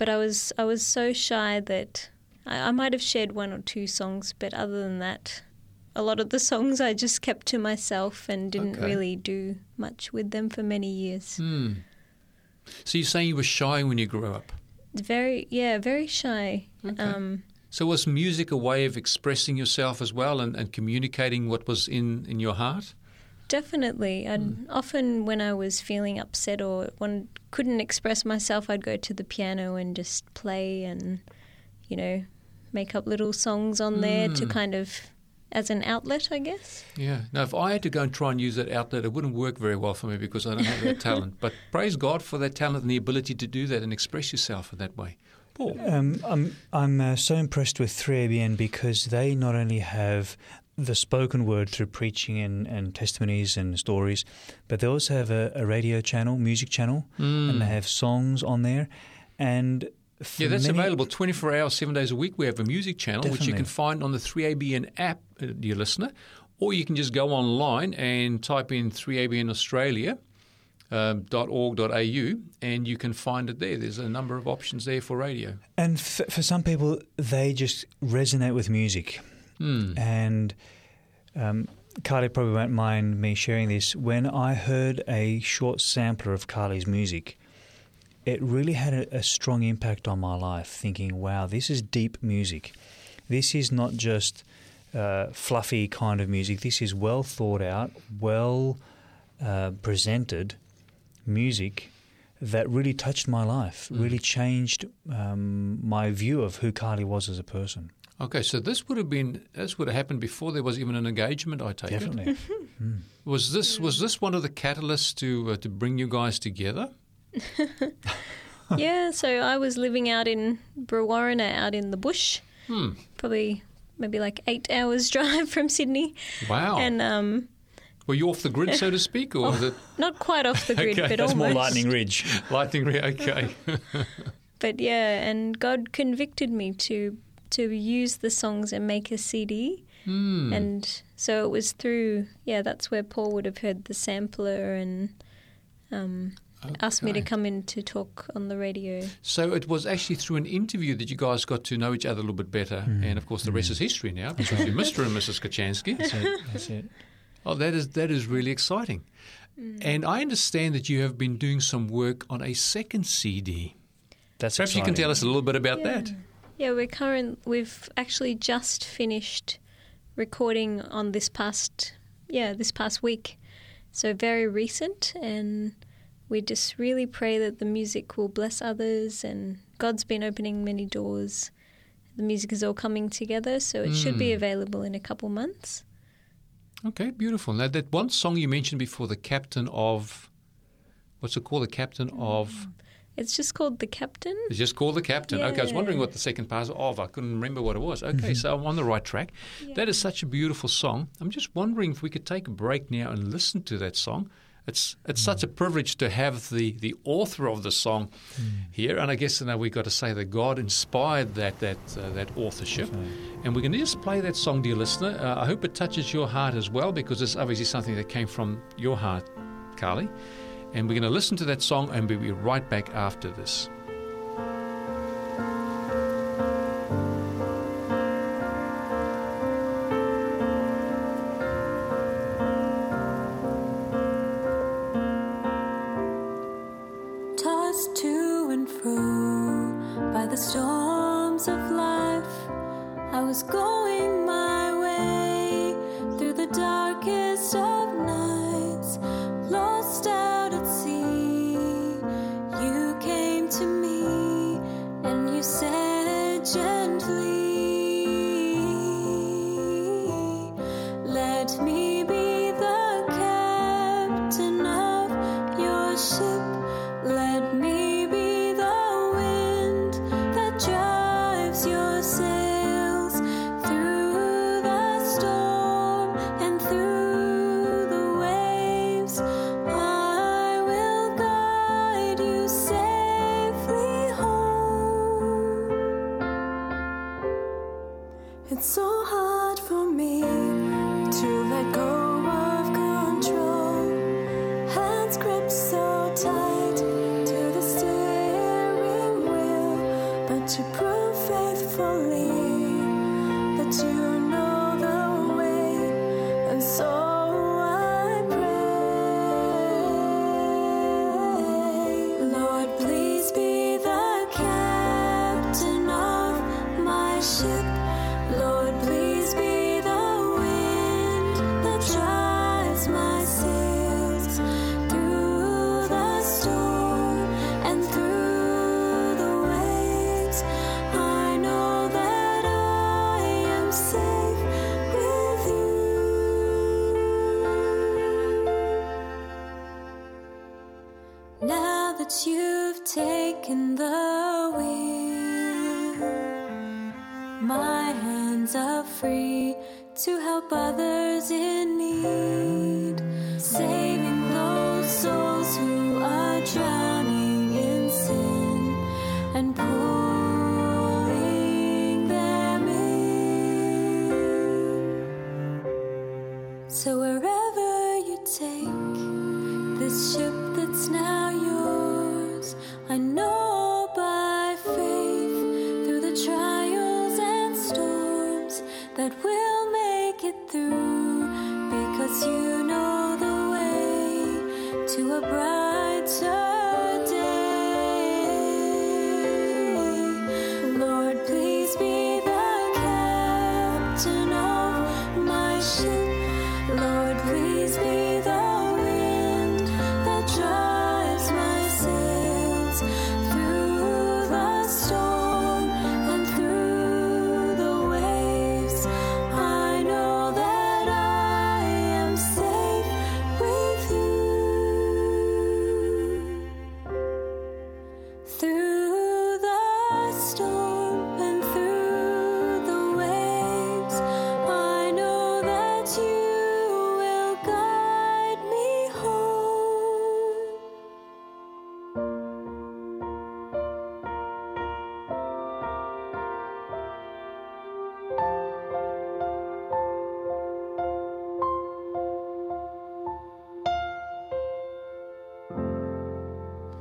but I was I was so shy that I, I might have shared one or two songs, but other than that, a lot of the songs I just kept to myself and didn't Okay. really do much with them for many years. Hmm. So you're saying you were shy when you grew up. Very, yeah, very shy. Okay. Um, So was music a way of expressing yourself as well and, and communicating what was in, in your heart? Definitely. I'd Hmm. often when I was feeling upset or when couldn't express myself, I'd go to the piano and just play and you know make up little songs on there to Mm. kind of as an outlet, I guess. Yeah. Now, if I had to go and try and use that outlet, it wouldn't work very well for me because I don't have that talent. But praise God for that talent and the ability to do that and express yourself in that way. Paul. Um, I'm I'm uh, so impressed with 3ABN because they not only have the spoken word through preaching and, and testimonies and stories, but they also have a, a radio channel, music channel, and they have songs on there. And. Yeah, that's many- available 24 hours, seven days a week. We have a music channel, which you can find on the 3ABN app, uh, dear listener, or you can just go online and type in 3ABN Australia. Um, .org.au and you can find it there. There's a number of options there for radio. And f- for some people, they just resonate with music. Hmm. And um, Carly probably won't mind me sharing this. When I heard a short sampler of Carly's music, it really had a, a strong impact on my life. Thinking, wow, this is deep music. This is not just uh, fluffy kind of music. This is well thought out, well uh, presented music that really touched my life, really changed um, my view of who Carly was as a person. Okay, so this would have been this would have happened before there was even an engagement. I take it. Definitely. Was this was this one of the catalysts to uh, to bring you guys together? yeah, so I was living out in Brewarrina, out in the bush, Hmm. probably maybe like eight hours drive from Sydney, Wow. and um, Were you off the grid, so to speak, or was it not quite off the grid, Okay, but that's It's more. Lightning Ridge. lightning? Re- okay. But yeah, and God convicted me to to use the songs and make a CD. Hmm. And so it was through, yeah, that's where Paul would have heard the sampler and um, asked me to come in to talk on the radio. So it was actually through an interview that you guys got to know each other a little bit better, and of course the rest is history now because you're Mr. and Mrs. Kachansky. That's it. That's it. Oh, that is that is really exciting. And I understand that you have been doing some work on a second CD. That's Perhaps you can tell us a little bit about that. Yeah, we're current. We've actually just finished recording on this past, yeah, this past week. So very recent, and we just really pray that the music will bless others, and God's been opening many doors. The music is all coming together, so it should be hmm. available in a couple months. Okay, beautiful. Now that one song you mentioned before, the captain of, what's it called? The captain of. Hmm. It's just called The Captain. It's just called the captain. Okay, I was wondering what the second part was of. I couldn't remember what it was. Okay, so I'm on the right track. That is such a beautiful song. I'm just wondering if we could take a break now and listen to that song. It's it's such a privilege to have the, the author of the song here, and I guess you now we've got to say that God inspired that that uh, that authorship, and we're going to just play that song, dear listener. Uh, I hope it touches your heart as well, because it's obviously something that came from your heart, Carly. And we're going to listen to that song, and we'll be right back after this. tu peux.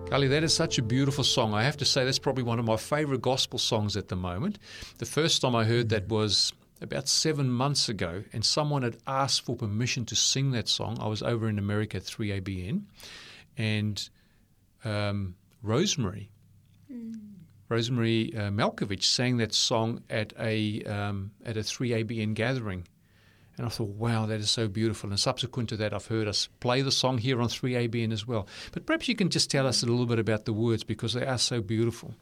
Carly, that is such a beautiful song. I have to say, that's probably one of my favorite gospel songs at the moment. The first time I heard that was about seven months ago, and someone had asked for permission to sing that song. I was over in America at 3ABN, and um, Rosemary, Rosemary uh, Malkovich sang that song at a um, at a 3ABN gathering. And I thought, wow, that is so beautiful. And subsequent to that, I've heard us play the song here on 3ABN as well. But perhaps you can just tell us a little bit about the words because they are so beautiful.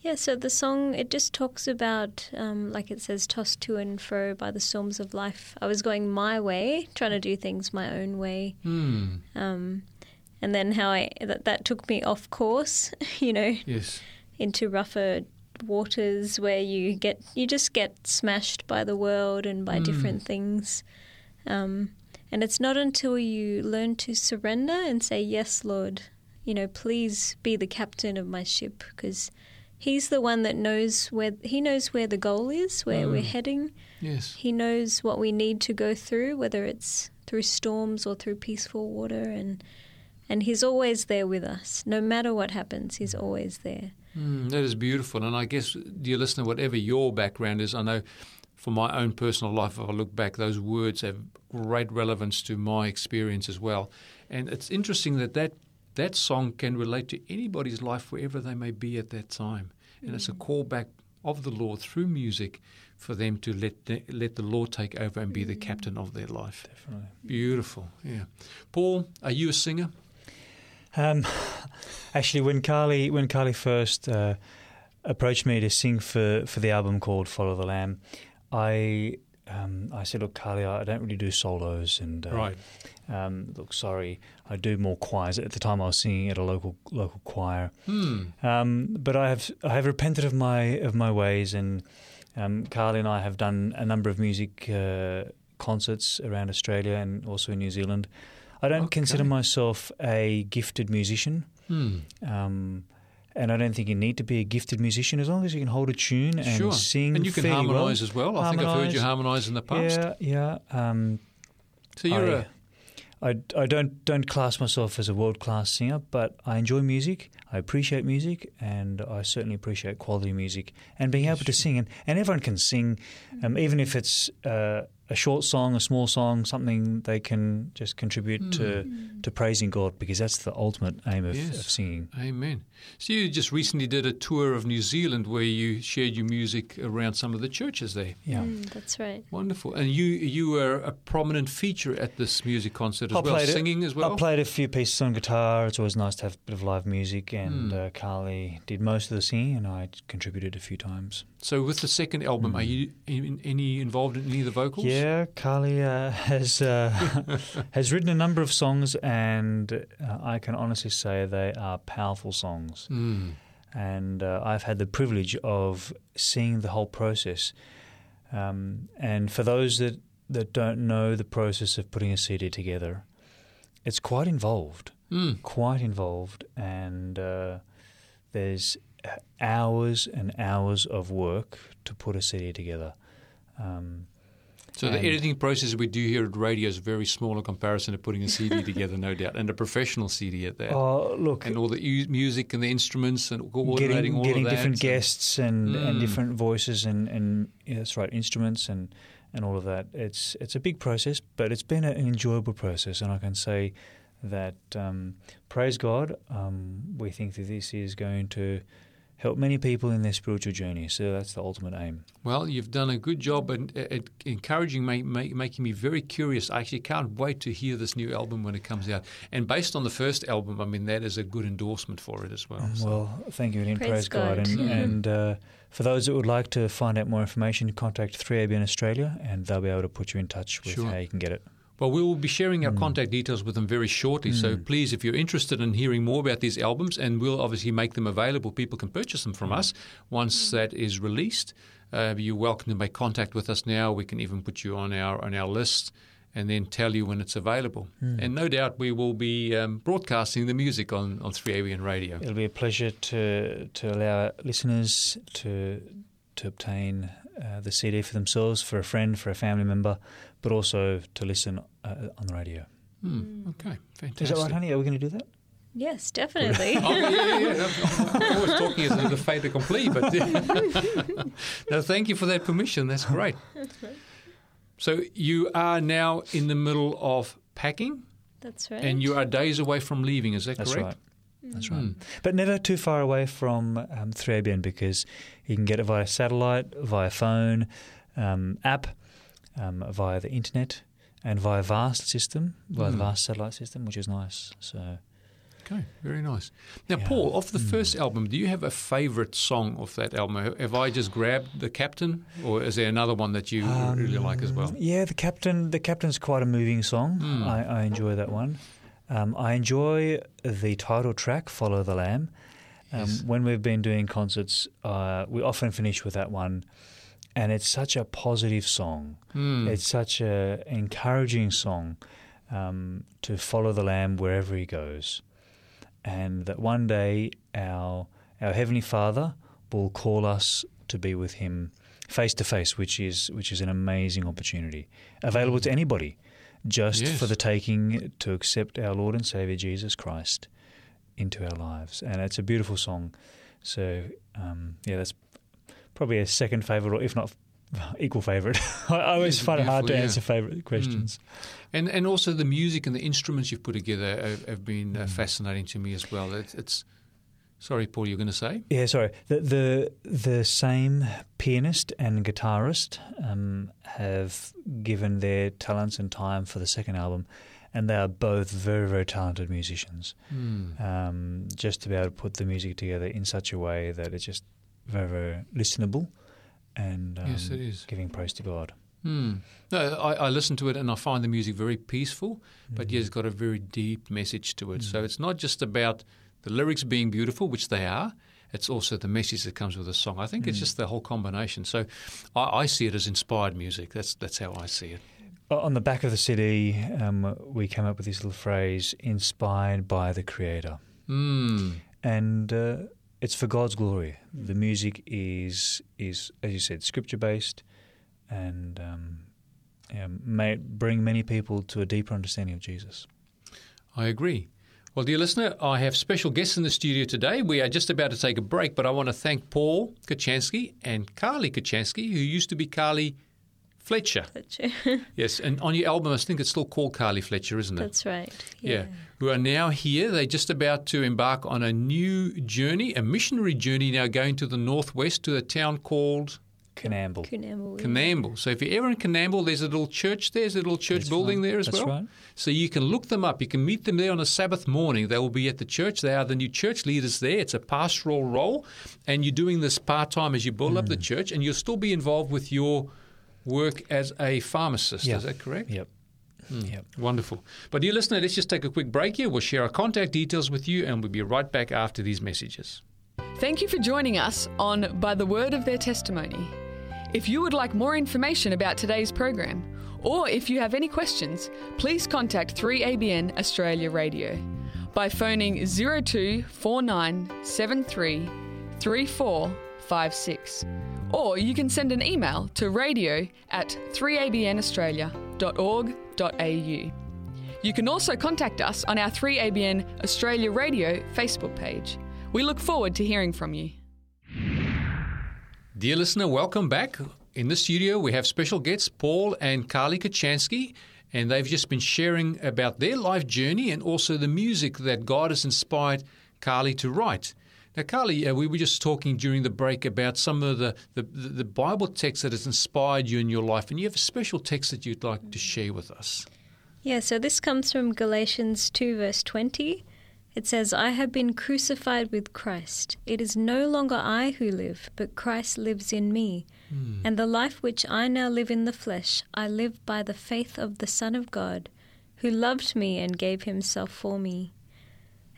Yeah, so the song it just talks about, um, like it says, tossed to and fro by the storms of life. I was going my way, trying to do things my own way, Hmm. um, and then how I that, that took me off course, you know, Yes. into rougher waters where you get you just get smashed by the world and by different things. Um, and it's not until you learn to surrender and say, Yes, Lord, you know, please be the captain of my ship because He's the one that knows where He knows where the goal is, where we're heading. Yes. He knows what we need to go through, whether it's through storms or through peaceful water, and and He's always there with us. No matter what happens, He's always there. Mm, that is beautiful. And I guess, dear listener, whatever your background is, I know for my own personal life, if I look back, those words have great relevance to my experience as well. And it's interesting that that, that song can relate to anybody's life wherever they may be at that time. And it's a call back of the Lord through music for them to let the, let the Lord take over and be the captain of their life. Definitely. Beautiful, yeah. Paul, are you a singer? Um, actually, when Carly when Carly first uh, approached me to sing for, for the album called Follow the Lamb, I um, I said, look, Carly, I don't really do solos, and uh, Right. Um, look, sorry, I do more choirs. At the time, I was singing at a local local choir. Hmm. Um, but I have I have repented of my of my ways, and um, Carly and I have done a number of music uh, concerts around Australia and also in New Zealand. I don't Okay. consider myself a gifted musician, Hmm. um, and I don't think you need to be a gifted musician as long as you can hold a tune and sure. sing. and you can harmonise well. as well. I think I've heard you harmonise in the past. Yeah, yeah. Um, So you're I, a I, I don't don't class myself as a world class singer, but I enjoy music. I appreciate music, and I certainly appreciate quality music and being able to sing. And, and everyone can sing, um, even if it's uh, a short song, a small song, something they can just contribute to hmm. to praising God because that's the ultimate aim of, Yes. of singing. Amen. So you just recently did a tour of New Zealand where you shared your music around some of the churches there. Yeah. Mm, that's right. Wonderful. And you you were a prominent feature at this music concert as I well, played it- singing as well. I played a few pieces on guitar. It's always nice to have a bit of live music, and Hmm. uh, Carly did most of the singing, and I contributed a few times. so with the second album, are you in, any involved in any of the vocals? Hmm. Yeah, Carly uh, has uh, has written a number of songs, and uh, I can honestly say they are powerful songs. Mm. And uh, I've had the privilege of seeing the whole process. Um, and for those that, that don't know the process of putting a CD together, it's quite involved. Mm. quite involved, and uh, there's hours and hours of work to put a CD together. Um, So the editing process we do here at radio is very small in comparison to putting a CD together, no doubt, and a professional CD at that. oh, look, And all the u- music and the instruments and coordinating getting all getting of that. different guests and, Mm. and different voices and and yeah, that's right, instruments and and all of that. It's it's a big process, but it's been an enjoyable process, and I can say that um, praise God, um, we think that this is going to help many people in their spiritual journey. So that's the ultimate aim. Well, you've done a good job at, at encouraging, me, ma- making me very curious. I actually can't wait to hear this new album when it comes out. And based on the first album, I mean, that is a good endorsement for it as well. So- Well, thank you, and Praise praise, God. God. And, and uh, for those that would like to find out more information, contact 3ABN Australia, and they'll be able to put you in touch with Sure. how you can get it. Well, we will be sharing our Mm. contact details with them very shortly. So please, if you're interested in hearing more about these albums, and we'll obviously make them available, people can purchase them from us once that is released. Uh, you're welcome to make contact with us now. We can even put you on our on our list. And then tell you when it's available. And no doubt we will be um, broadcasting the music on, on 3ABN radio. It'll be a pleasure to to allow listeners to to obtain uh, the CD for themselves, for a friend, for a family member, but also to listen uh, on the radio. Hmm, okay, fantastic. Is that right, honey? Are we going to do that? Yes, definitely. Oh, yeah, yeah, yeah. I'm, I'm always talking as the fait accompli, but no, thank you for that permission. That's great. So you are now in the middle of packing, That's right. and you are days away from leaving. Is that That's correct? right. That's Hmm. right. But never too far away from um, 3ABN because you can get it via satellite, via phone, um, app, um, via the internet, and via VAST system, via the Mm. VAST satellite system, which is nice. So Okay, very nice. Now, Yeah. Paul, off the Mm. first album, do you have a favourite song of that album? Have I just grabbed the Captain, or is there another one that you really like as well? Um, Yeah, the captain. The captain's quite a moving song. Mm. I, I enjoy that one. Um, I enjoy the title track, "Follow the Lamb." Um, Yes. When we've been doing concerts, uh, we often finish with that one, and it's such a positive song. Hmm. It's such a encouraging song um, to follow the Lamb wherever he goes, and that one day our our heavenly Father will call us to be with Him face to face, which is which is an amazing opportunity available to anybody, just Yes. for the taking to accept our Lord and Savior Jesus Christ into our lives, and it's a beautiful song. So um, yeah, that's probably a second favorite, or if not equal favorite. I always find it hard to yeah. answer favorite questions. And and also the music and the instruments you've put together have, have been Mm. uh, fascinating to me as well. It's, it's sorry, Paul, you're going to say? Yeah, sorry. The the the same pianist and guitarist um, have given their talents and time for the second album, and they are both very very talented musicians. Hmm. Um, just to be able to put the music together in such a way that it just very very listenable, and um, Yes, it is. giving praise to God. Hmm. No, I, I listen to it and I find the music very peaceful, but Mm. it's got a very deep message to it. So it's not just about the lyrics being beautiful, which they are. It's also the message that comes with the song. I think it's just the whole combination. So I, I see it as inspired music. That's that's how I see it. On the back of the CD, um, we came up with this little phrase: "Inspired by the Creator." Hmm. and uh, it's for God's glory. The music is is as you said, scripture based, and um, yeah, may it bring many people to a deeper understanding of Jesus. I agree. Well, dear listener, I have special guests in the studio today. We are just about to take a break, but I want to thank Paul Kachansky and Carly Kachansky, who used to be Carly Fletcher. Fletcher. Yes, and on your album, I think it's still called Carly Fletcher, isn't it? That's right. yeah. Who are now here. They're just about to embark on a new journey, a missionary journey now going to the northwest to a town called Canamble. Coonamble. Canamble. So if you're ever in Canamble, there's a little church there, there's a little church That's building right. there as That's well. right. So you can look them up. You can meet them there on a Sabbath morning. They will be at the church. They are the new church leaders there. It's a pastoral role, and you're doing this part time as you build up the Mm. church, and you'll still be involved with your work as a pharmacist. Yeah. Is that correct? Yep. Mm. Yep. Wonderful. But dear listener, let's just take a quick break here. We'll share our contact details with you, and we'll be right back after these messages. Thank you for joining us on By the Word of Their Testimony. If you would like more information about today's program, or if you have any questions, please contact 3ABN Australia Radio by phoning 024973 3456. Or you can send an email to radio at 3abnaustralia.org.au. You can also contact us on our 3ABN Australia Radio Facebook page. We look forward to hearing from you. Dear listener, welcome back. In the studio, we have special guests Paul and Carly Kachansky, and they've just been sharing about their life journey and also the music that God has inspired Carly to write. Now, Carly, uh, we were just talking during the break about some of the, the, the Bible text that has inspired you in your life, and you have a special text that you'd like to share with us. Yeah, so this comes from Galatians 2, verse 20. It says, I have been crucified with Christ. It is no longer I who live, but Christ lives in me. And the life which I now live in the flesh, I live by the faith of the Son of God, who loved me and gave himself for me.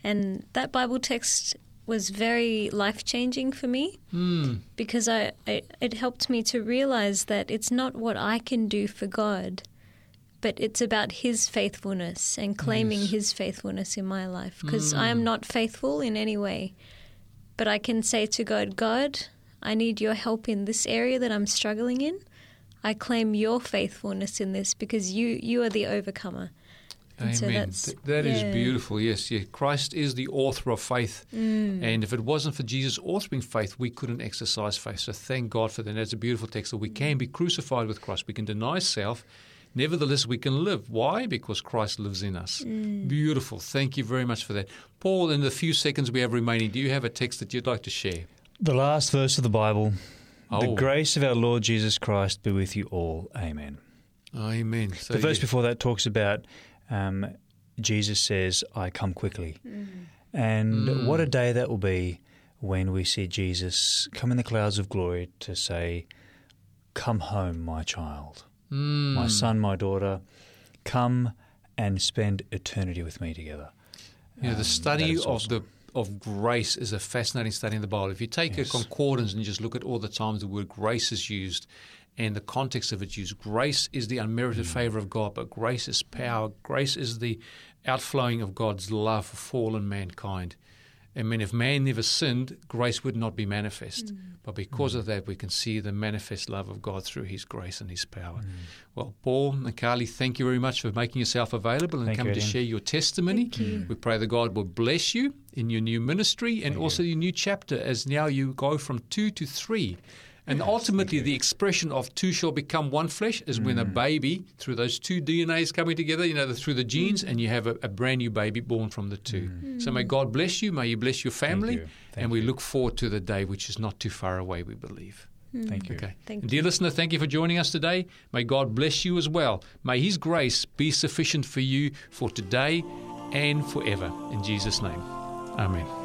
And that Bible text was very life changing for me Hmm. because I, I it helped me to realize that it's not what I can do for God, but it's about His faithfulness and claiming Yes. His faithfulness in my life. Because I am not faithful in any way, but I can say to God, God, I need your help in this area that I'm struggling in. I claim your faithfulness in this because you you are the overcomer. And Amen. so that's- Th- that is yeah. beautiful. Yes, yeah. Christ is the author of faith, Mm. and if it wasn't for Jesus authoring faith, we couldn't exercise faith. So thank God for that. That's a beautiful text that we can be crucified with Christ. We can deny self. Nevertheless, we can live. Why? Because Christ lives in us. Mm. Beautiful. Thank you very much for that. Paul, in the few seconds we have remaining, do you have a text that you'd like to share? The last verse of the Bible. The Oh. grace of our Lord Jesus Christ be with you all. Amen. Amen. So the verse yeah. before that talks about um, Jesus says, I come quickly. And Mm. what a day that will be when we see Jesus come in the clouds of glory to say, Come home, my child, Mm. my son, my daughter, come and spend eternity with me together. You know, Um, the study that is of awesome. the of grace is a fascinating study in the Bible. If you take Yes. a concordance and just look at all the times the word grace is used and the context of its use, grace is the unmerited mm. favor of God, but grace is power. Grace is the outflowing of God's love for fallen mankind. I mean, if man never sinned, grace would not be manifest. Mm. But because mm. of that, we can see the manifest love of God through His grace and His power. Well, Paul and Carly, thank you very much for making yourself available and Thank you, coming to share your testimony. Thank you. We pray that God will bless you in your new ministry and also your new chapter as now you go from two to three. And ultimately, the expression of two shall become one flesh is when Mm. a baby, through those two DNAs coming together, you know, through the genes, and you have a, a brand new baby born from the two. So may God bless you. May you bless your family. Mm. you. Thank and we you. look forward to the day which is not too far away, we believe. Thank you. Okay. Thank And dear listener, thank you for joining us today. May God bless you as well. May His grace be sufficient for you for today and forever. In Jesus' name. Amen.